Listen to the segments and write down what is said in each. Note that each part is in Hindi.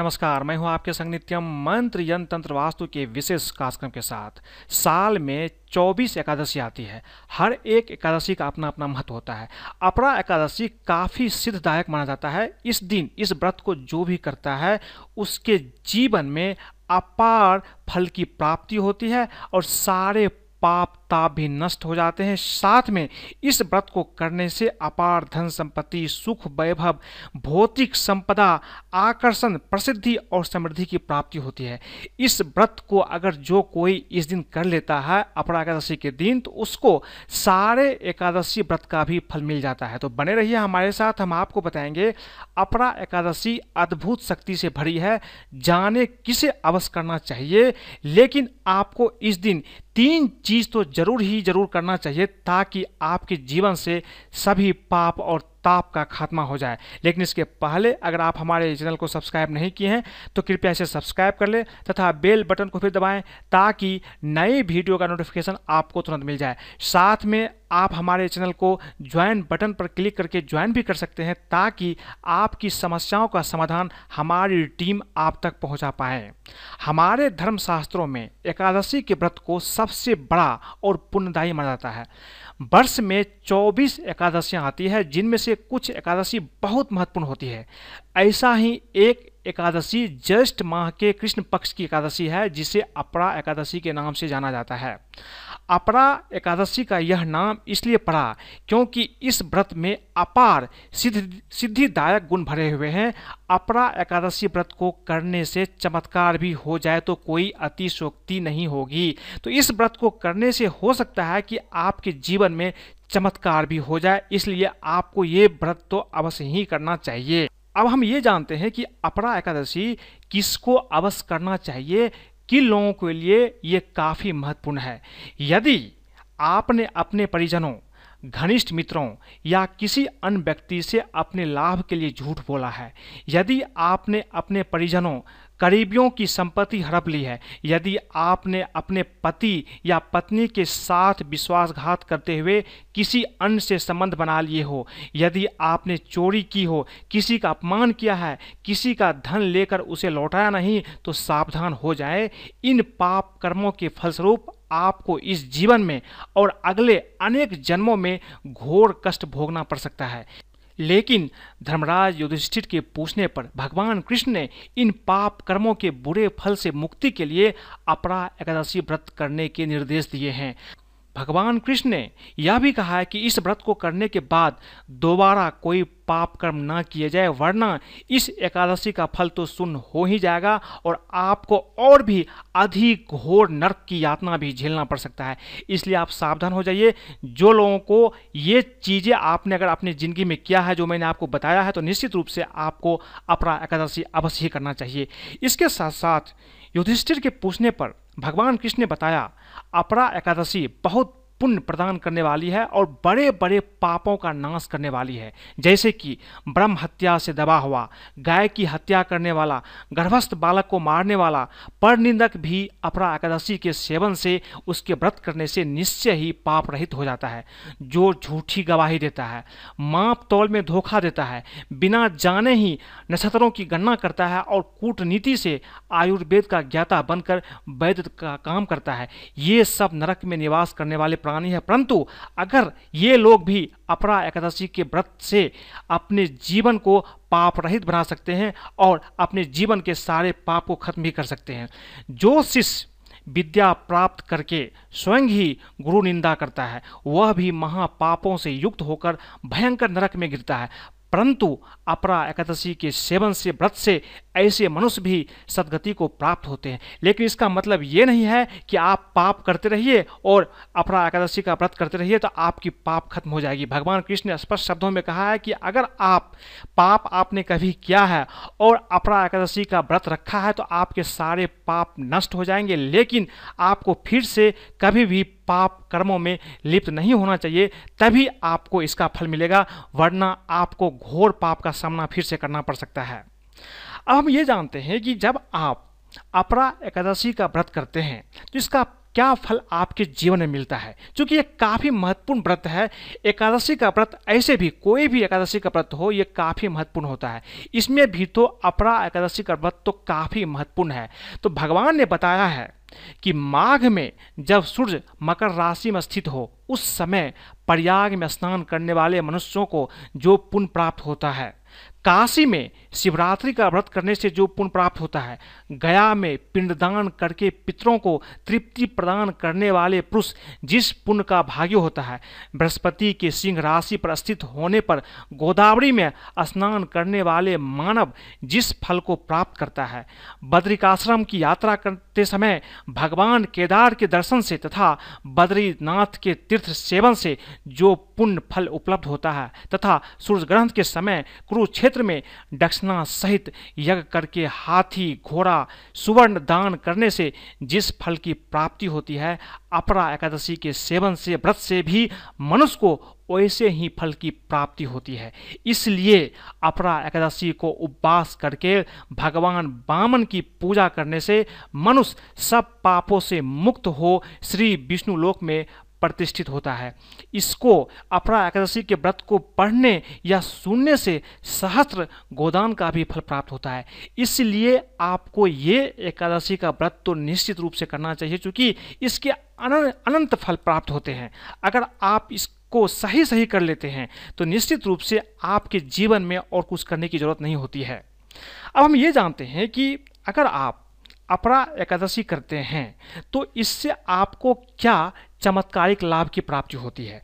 नमस्कार, मैं हूँ आपके संग नित्यम मंत्र यंत्र तंत्र वास्तु के विशेष कार्यक्रम के साथ। साल में 24 एकादशी आती है। हर एक एकादशी का अपना अपना महत्व होता है। अपरा एकादशी काफ़ी सिद्धदायक माना जाता है। इस दिन, इस व्रत को जो भी करता है, उसके जीवन में अपार फल की प्राप्ति होती है और सारे पाप ताप भी नष्ट हो जाते हैं। साथ में इस व्रत को करने से अपार धन संपत्ति, सुख, वैभव, भौतिक संपदा, आकर्षण, प्रसिद्धि और समृद्धि की प्राप्ति होती है। इस व्रत को अगर जो कोई इस दिन कर लेता है अपरा एकादशी के दिन तो उसको सारे एकादशी व्रत का भी फल मिल जाता है। तो बने रहिए हमारे साथ, हम आपको बताएँगे अपरा एकादशी अद्भुत शक्ति से भरी है, जाने किसे अवश्य करना चाहिए, लेकिन आपको इस दिन तीन चीज़ तो ज़रूर ही ज़रूर करना चाहिए ताकि आपके जीवन से सभी पाप और ताप का खात्मा हो जाए। लेकिन इसके पहले अगर आप हमारे चैनल को सब्सक्राइब नहीं किए हैं तो कृपया इसे सब्सक्राइब कर लें तथा बेल बटन को फिर दबाएँ ताकि नए वीडियो का नोटिफिकेशन आपको तुरंत मिल जाए। साथ में आप हमारे चैनल को ज्वाइन बटन पर क्लिक करके ज्वाइन भी कर सकते हैं ताकि आपकी समस्याओं का समाधान हमारी टीम आप तक पहुँचा पाए। हमारे धर्मशास्त्रों में एकादशी के व्रत को सबसे बड़ा और पुण्यदायी माना जाता है। वर्ष में 24 एकादशियाँ आती है, जिनमें से कुछ एकादशी बहुत महत्वपूर्ण होती है। ऐसा ही एक एकादशी ज्येष्ठ माह के कृष्ण पक्ष की एकादशी है, जिसे अपरा एकादशी के नाम से जाना जाता है। अपरा एकादशी का यह नाम इसलिए पड़ा क्योंकि इस व्रत में अपार सिद्धि, सिद्धिदायक गुण भरे हुए हैं। अपरा एकादशी व्रत को करने से चमत्कार भी हो जाए तो कोई अतिशोक्ति नहीं होगी। तो इस व्रत को करने से हो सकता है कि आपके जीवन में चमत्कार भी हो जाए, इसलिए आपको ये व्रत तो अवश्य ही करना चाहिए। अब हम ये जानते हैं कि अपरा एकादशी किसको अवश्य करना चाहिए? किन लोगों के लिए ये काफ़ी महत्वपूर्ण है। यदि आपने अपने परिजनों घनिष्ठ मित्रों, या किसी अन्य व्यक्ति से अपने लाभ के लिए झूठ बोला है? यदि आपने अपने परिजनों, करीबियों की संपत्ति हड़प ली है, यदि आपने अपने पति या पत्नी के साथ विश्वासघात करते हुए किसी अन्य से संबंध बना लिए हो, यदि आपने चोरी की हो, किसी का अपमान किया है, किसी का धन लेकर उसे लौटाया नहीं तो सावधान हो जाए। इन पाप कर्मों के फलस्वरूप आपको इस जीवन में और अगले अनेक जन्मों में घोर कष्ट भोगना पड़ सकता है। लेकिन धर्मराज युधिष्ठिर के पूछने पर भगवान कृष्ण ने इन पाप कर्मों के बुरे फल से मुक्ति के लिए अपरा एकादशी व्रत करने के निर्देश दिए हैं। भगवान कृष्ण ने यह भी कहा है कि इस व्रत को करने के बाद दोबारा कोई पाप कर्म न किए जाए, वरना इस एकादशी का फल तो सुन हो ही जाएगा और आपको और भी अधिक घोर नर्क की यातना भी झेलना पड़ सकता है। इसलिए आप सावधान हो जाइए। जो लोगों को ये चीज़ें आपने अगर अपनी ज़िंदगी में किया है, जो मैंने आपको बताया है तो निश्चित रूप से आपको अपना एकादशी अवश्य ही करना चाहिए। इसके साथ साथ युधिष्ठिर के पूछने पर भगवान कृष्ण ने बताया अपरा एकादशी बहुत पुण्य प्रदान करने वाली है और बड़े बड़े पापों का नाश करने वाली है। जैसे कि ब्रह्म हत्या से दबा हुआ, गाय की हत्या करने वाला, गर्भस्थ बालक को मारने वाला पर निंदक भी अपरा एकादशी के सेवन से उसके व्रत करने से निश्चय ही पाप रहित हो जाता है। जो झूठी गवाही देता है, माप तौल में धोखा देता है, बिना जाने ही नक्षत्रों की गणना करता है और कूटनीति से आयुर्वेद का ज्ञाता बनकर वैद्य का काम करता है। ये सब नरक में निवास करने वाले प्राणी है। परंतु अगर ये लोग भी अपरा एकादशी के व्रत से अपने जीवन को पाप रहित बना सकते हैं और अपने जीवन के सारे पाप को खत्म भी कर सकते हैं, जो शिष्य विद्या प्राप्त करके स्वयं ही गुरु निंदा करता है, वह भी महापापों से युक्त होकर भयंकर नरक में गिरता है। परंतु अपरा एकादशी के सेवन से, व्रत से ऐसे मनुष्य भी सदगति को प्राप्त होते हैं। लेकिन इसका मतलब ये नहीं है कि आप पाप करते रहिए और अपरा एकादशी का व्रत करते रहिए तो आपकी पाप खत्म हो जाएगी। भगवान कृष्ण ने स्पष्ट शब्दों में कहा है कि अगर आप पाप आपने कभी किया है और अपरा एकादशी का व्रत रखा है तो आपके सारे पाप नष्ट हो जाएँगे। लेकिन आपको फिर से कभी भी पाप कर्मों में लिप्त नहीं होना चाहिए, तभी आपको इसका फल मिलेगा, वरना आपको घोर पाप का सामना फिर से करना पड़ सकता है। अब हम ये जानते हैं कि जब आप अपरा एकादशी का व्रत करते हैं तो इसका क्या फल आपके जीवन में मिलता है? क्योंकि ये काफ़ी महत्वपूर्ण व्रत है। एकादशी का व्रत ऐसे भी, कोई भी एकादशी का व्रत हो, ये काफ़ी महत्वपूर्ण होता है। इसमें भी तो अपरा एकादशी का व्रत तो काफ़ी महत्वपूर्ण है। तो भगवान ने बताया है कि माघ में जब सूर्य मकर राशि में स्थित हो, उस समय प्रयाग में स्नान करने वाले मनुष्यों को जो पुण्य प्राप्त होता है। काशी में शिवरात्रि का व्रत करने से जो पुण्य प्राप्त होता है, गया में पिंडदान करके पितरों को तृप्ति प्रदान करने वाले पुरुष जिस पुण्य का भाग्य होता है, बृहस्पति के सिंह राशि पर स्थित होने पर गोदावरी में स्नान करने वाले मानव जिस फल को प्राप्त करता है, बद्रिकाश्रम की यात्रा करते समय भगवान केदार के दर्शन से तथा बद्रीनाथ के तीर्थ सेवन से जो पुण्य फल उपलब्ध होता है तथा सूर्य ग्रहण के समय कुरुक्षेत्र में दक्षिणा सहित यज्ञ करके हाथी, घोड़ा, सुवर्ण दान करने से जिस फल की प्राप्ति होती है, अपरा एकादशी के सेवन से व्रत से भी मनुष्य को वैसे ही फल की प्राप्ति होती है। इसलिए अपरा एकादशी को उपवास करके भगवान बामन की पूजा करने से मनुष्य सब पापों से मुक्त हो, श्री विष्णु लोक में प्रतिष्ठित होता है। इसको अपरा एकादशी के व्रत को पढ़ने या सुनने से सहस्त्र गोदान का भी फल प्राप्त होता है। इसलिए आपको ये एकादशी का व्रत तो निश्चित रूप से करना चाहिए क्योंकि इसके अनंत फल प्राप्त होते हैं। अगर आप इसको सही सही कर लेते हैं तो निश्चित रूप से आपके जीवन में और कुछ करने की ज़रूरत नहीं होती है। अब हम ये जानते हैं कि अगर आप अपरा एकादशी करते हैं तो इससे आपको क्या चमत्कारिक लाभ की प्राप्ति होती है।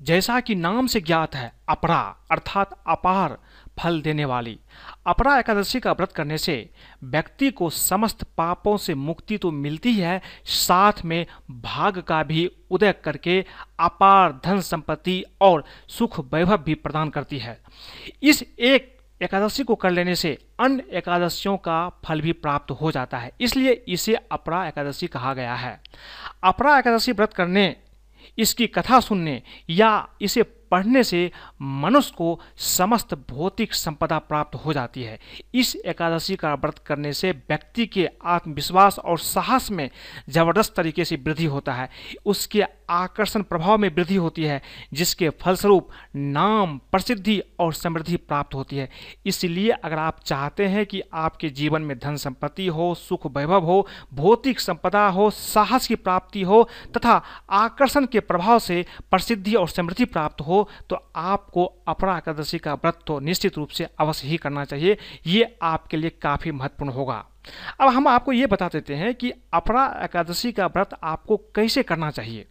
जैसा कि नाम से ज्ञात है, अपरा, अर्थात अपार, फल देने वाली। अपरा एकादशी का व्रत करने से व्यक्ति को समस्त पापों से मुक्ति तो मिलती है, साथ में भाग का भी उदय करके अपार धन संपत्ति और सुख वैभव भी प्रदान करती है। इस एक एकादशी को कर लेने से अन्य एकादशियों का फल भी प्राप्त हो जाता है, इसलिए इसे अपरा एकादशी कहा गया है। अपरा एकादशी व्रत करने, इसकी कथा सुनने या इसे पढ़ने से मनुष्य को समस्त भौतिक संपदा प्राप्त हो जाती है। इस एकादशी का व्रत करने से व्यक्ति के आत्मविश्वास और साहस में ज़बरदस्त तरीके से वृद्धि होता है। उसके आकर्षण प्रभाव में वृद्धि होती है, जिसके फलस्वरूप नाम, प्रसिद्धि और समृद्धि प्राप्त होती है। इसलिए अगर आप चाहते हैं कि आपके जीवन में धन संपत्ति हो, सुख वैभव हो, भौतिक संपदा हो, साहस की प्राप्ति हो, तथा आकर्षण के प्रभाव से प्रसिद्धि और समृद्धि प्राप्त हो तो आपको अपरा एकादशी का व्रत तो निश्चित रूप से अवश्य ही करना चाहिए। ये आपके लिए काफ़ी महत्वपूर्ण होगा। अब हम आपको ये बता देते हैं कि अपरा एकादशी का व्रत आपको कैसे करना चाहिए।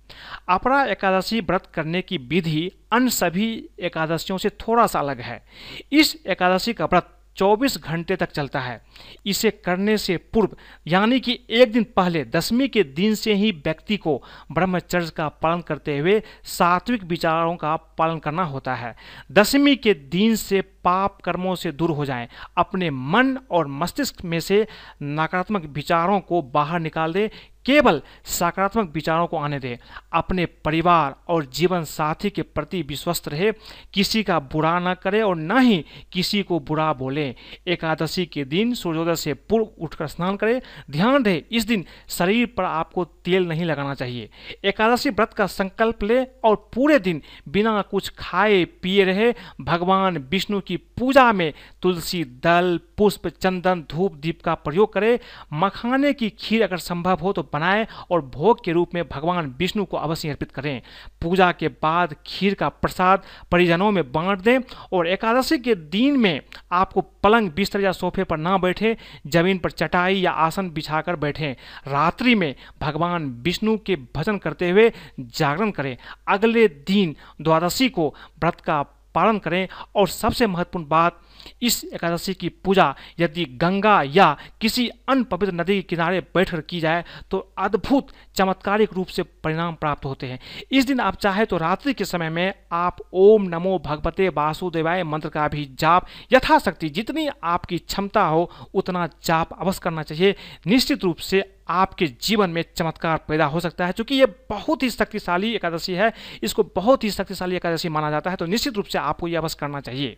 अपरा एकादशी व्रत करने की विधि अन्य सभी एकादशियों से थोड़ा सा अलग है। इस एकादशी का व्रत 24 घंटे तक चलता है। इसे करने से पूर्व, यानी कि एक दिन पहले, दसवीं के दिन से ही व्यक्ति को ब्रह्मचर्य का पालन करते हुए सात्विक विचारों का पालन करना होता है। दसवीं के दिन से पाप कर्मों से दूर हो जाएँ। अपने मन और मस्तिष्क में से नकारात्मक विचारों को बाहर निकाल दें। केवल सकारात्मक विचारों को आने दें। अपने परिवार और जीवन साथी के प्रति विश्वस्त रहे। किसी का बुरा न करें और न ही किसी को बुरा बोले। एकादशी के दिन सूर्योदय से पूर्व उठकर स्नान करें। ध्यान रहे इस दिन शरीर पर आपको तेल नहीं लगाना चाहिए। एकादशी व्रत का संकल्प लें और पूरे दिन बिना कुछ खाए पिए रहे। भगवान विष्णु की पूजा में तुलसी, दल, पुष्प, चंदन, धूप, दीप का प्रयोग करें। मखाने की खीर अगर संभव हो तो बनाएँ और भोग के रूप में भगवान विष्णु को अवश्य अर्पित करें। पूजा के बाद खीर का प्रसाद परिजनों में बांट दें और एकादशी के दिन में आपको पलंग, बिस्तर या सोफे पर ना बैठे, ज़मीन पर चटाई या आसन बिछाकर बैठें। रात्रि में भगवान विष्णु के भजन करते हुए जागरण करें। अगले दिन द्वादशी को व्रत का पालन करें और सबसे महत्वपूर्ण बात इस एकादशी की पूजा यदि गंगा या किसी अन्य पवित्र नदी के किनारे बैठकर की जाए तो अद्भुत चमत्कारिक रूप से परिणाम प्राप्त होते हैं। इस दिन आप चाहे तो रात्रि के समय में आप ओम नमो भगवते वासुदेवाय मंत्र का भी जाप यथाशक्ति जितनी आपकी क्षमता हो, उतना जाप अवश्य करना चाहिए। निश्चित रूप से आपके जीवन में चमत्कार पैदा हो सकता है। क्योंकि ये बहुत ही शक्तिशाली एकादशी है, इसको बहुत ही शक्तिशाली एकादशी माना जाता है तो निश्चित रूप से आपको ये अवश्य करना चाहिए।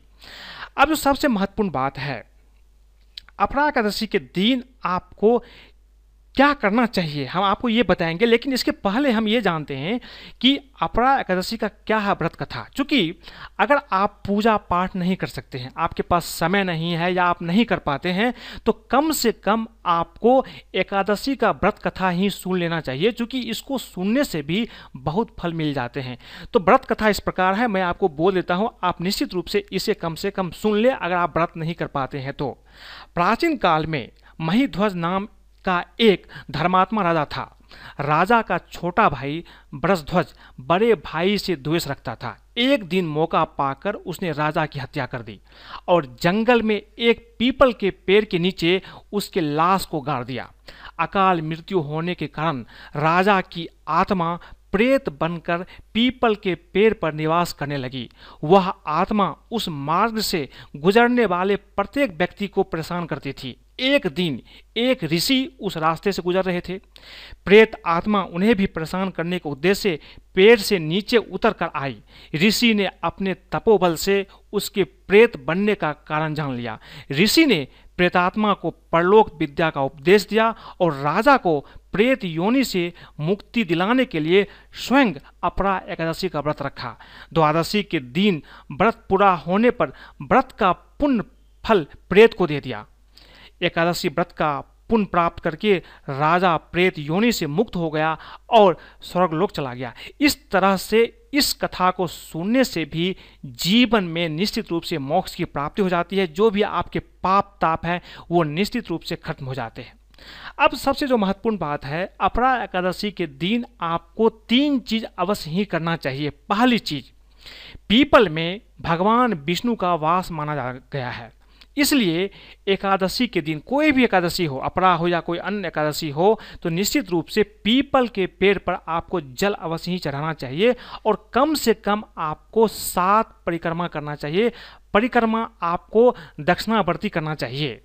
अब जो सबसे महत्वपूर्ण बात है अपरा एकादशी के दिन आपको क्या करना चाहिए? हम आपको ये बताएँगे, लेकिन इसके पहले हम ये जानते हैं कि अपरा एकादशी का क्या है व्रत कथा। चूँकि अगर आप पूजा पाठ नहीं कर सकते हैं, आपके पास समय नहीं है या आप नहीं कर पाते हैं तो कम से कम आपको एकादशी का व्रत कथा ही सुन लेना चाहिए क्योंकि इसको सुनने से भी बहुत फल मिल जाते हैं। तो व्रत कथा इस प्रकार है, मैं आपको बोल देता हूँ, आप निश्चित रूप से इसे कम से कम सुन लें, अगर आप व्रत नहीं कर पाते हैं तो। प्राचीन काल में महीध्वज नाम का एक धर्मात्मा राजा था। राजा का छोटा भाई ब्रजध्वज बड़े भाई से द्वेष रखता था। एक दिन मौका पाकर उसने राजा की हत्या कर दी और जंगल में एक पीपल के पेड़ के नीचे उसके लाश को गाड़ दिया। अकाल मृत्यु होने के कारण राजा की आत्मा प्रेत बनकर पीपल के पेड़ पर निवास करने लगी। वह आत्मा उस मार्ग से गुजरने वाले प्रत्येक व्यक्ति को परेशान करती थी। एक दिन एक ऋषि उस रास्ते से गुजर रहे थे। प्रेत आत्मा उन्हें भी परेशान करने के उद्देश्य पेड़ से नीचे उतर कर आई। ऋषि ने अपने तपोबल से उसके प्रेत बनने का कारण जान लिया। ऋषि ने प्रेतात्मा को परलोक विद्या का उपदेश दिया और राजा को प्रेत योनि से मुक्ति दिलाने के लिए स्वयं अपरा एकादशी का व्रत रखा। द्वादशी के दिन व्रत पूरा होने पर व्रत का पुण्य फल प्रेत को दे दिया। एकादशी व्रत का पुण्य प्राप्त करके राजा प्रेत योनि से मुक्त हो गया और स्वर्गलोक चला गया। इस तरह से इस कथा को सुनने से भी जीवन में निश्चित रूप से मोक्ष की प्राप्ति हो जाती है। जो भी आपके पाप ताप है, वो निश्चित रूप से खत्म हो जाते हैं। अब सबसे जो महत्वपूर्ण बात है, अपरा एकादशी के दिन आपको तीन चीज़ अवश्य ही करना चाहिए। पहली चीज़, पीपल में भगवान विष्णु का वास माना जा गया है। इसलिए एकादशी के दिन कोई भी एकादशी हो अपरा हो या कोई अन्य एकादशी हो तो निश्चित रूप से पीपल के पेड़ पर आपको जल अवश्य ही चढ़ाना चाहिए और कम से कम आपको सात परिक्रमा करना चाहिए। परिक्रमा आपको दक्षिणावर्ती करना चाहिए।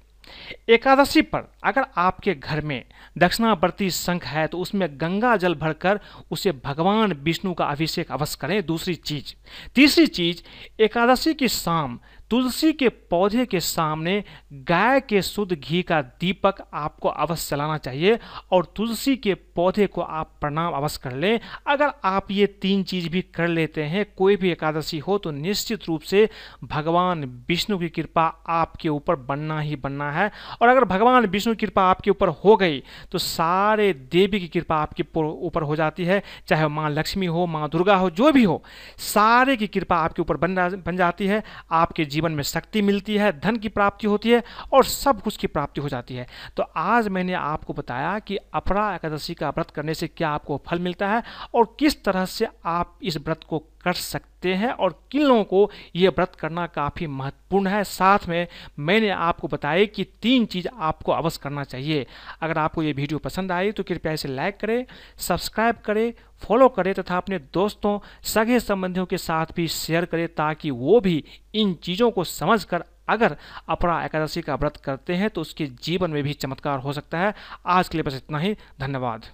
एकादशी पर अगर आपके घर में दक्षिणावर्ती शंख है तो उसमें गंगा जल भरकर उसे भगवान विष्णु का अभिषेक अवश्य करें। दूसरी चीज़, तीसरी चीज़, एकादशी की शाम तुलसी के पौधे के सामने गाय के शुद्ध घी का दीपक आपको अवश्य चलाना चाहिए और तुलसी के पौधे को आप प्रणाम अवश्य कर लें। अगर आप ये तीन चीज़ भी कर लेते हैं, कोई भी एकादशी हो तो निश्चित रूप से भगवान विष्णु की कृपा आपके ऊपर बनना ही बनना है। और अगर भगवान विष्णु की कृपा आपके ऊपर हो गई तो सारे देवी की कृपा आपके ऊपर हो जाती है, चाहे माँ लक्ष्मी हो, माँ दुर्गा हो, जो भी हो, सारे की कृपा आपके ऊपर बन बन जाती है। आपके जीवन जीवन में शक्ति मिलती है, धन की प्राप्ति होती है और सब कुछ की प्राप्ति हो जाती है। तो आज मैंने आपको बताया कि अपरा एकादशी का व्रत करने से क्या आपको फल मिलता है और किस तरह से आप इस व्रत को कर सकते हैं और किन लोगों को ये व्रत करना काफ़ी महत्वपूर्ण है। साथ में मैंने आपको बताया कि तीन चीज़ आपको अवश्य करना चाहिए। अगर आपको ये वीडियो पसंद आई तो कृपया इसे लाइक करें, सब्सक्राइब करें, फॉलो करें तथा अपने दोस्तों, सगे संबंधियों के साथ भी शेयर करें ताकि वो भी इन चीज़ों को समझ कर अगर अपरा एकादशी का व्रत करते हैं तो उसके जीवन में भी चमत्कार हो सकता है। आज के लिए बस इतना ही। धन्यवाद।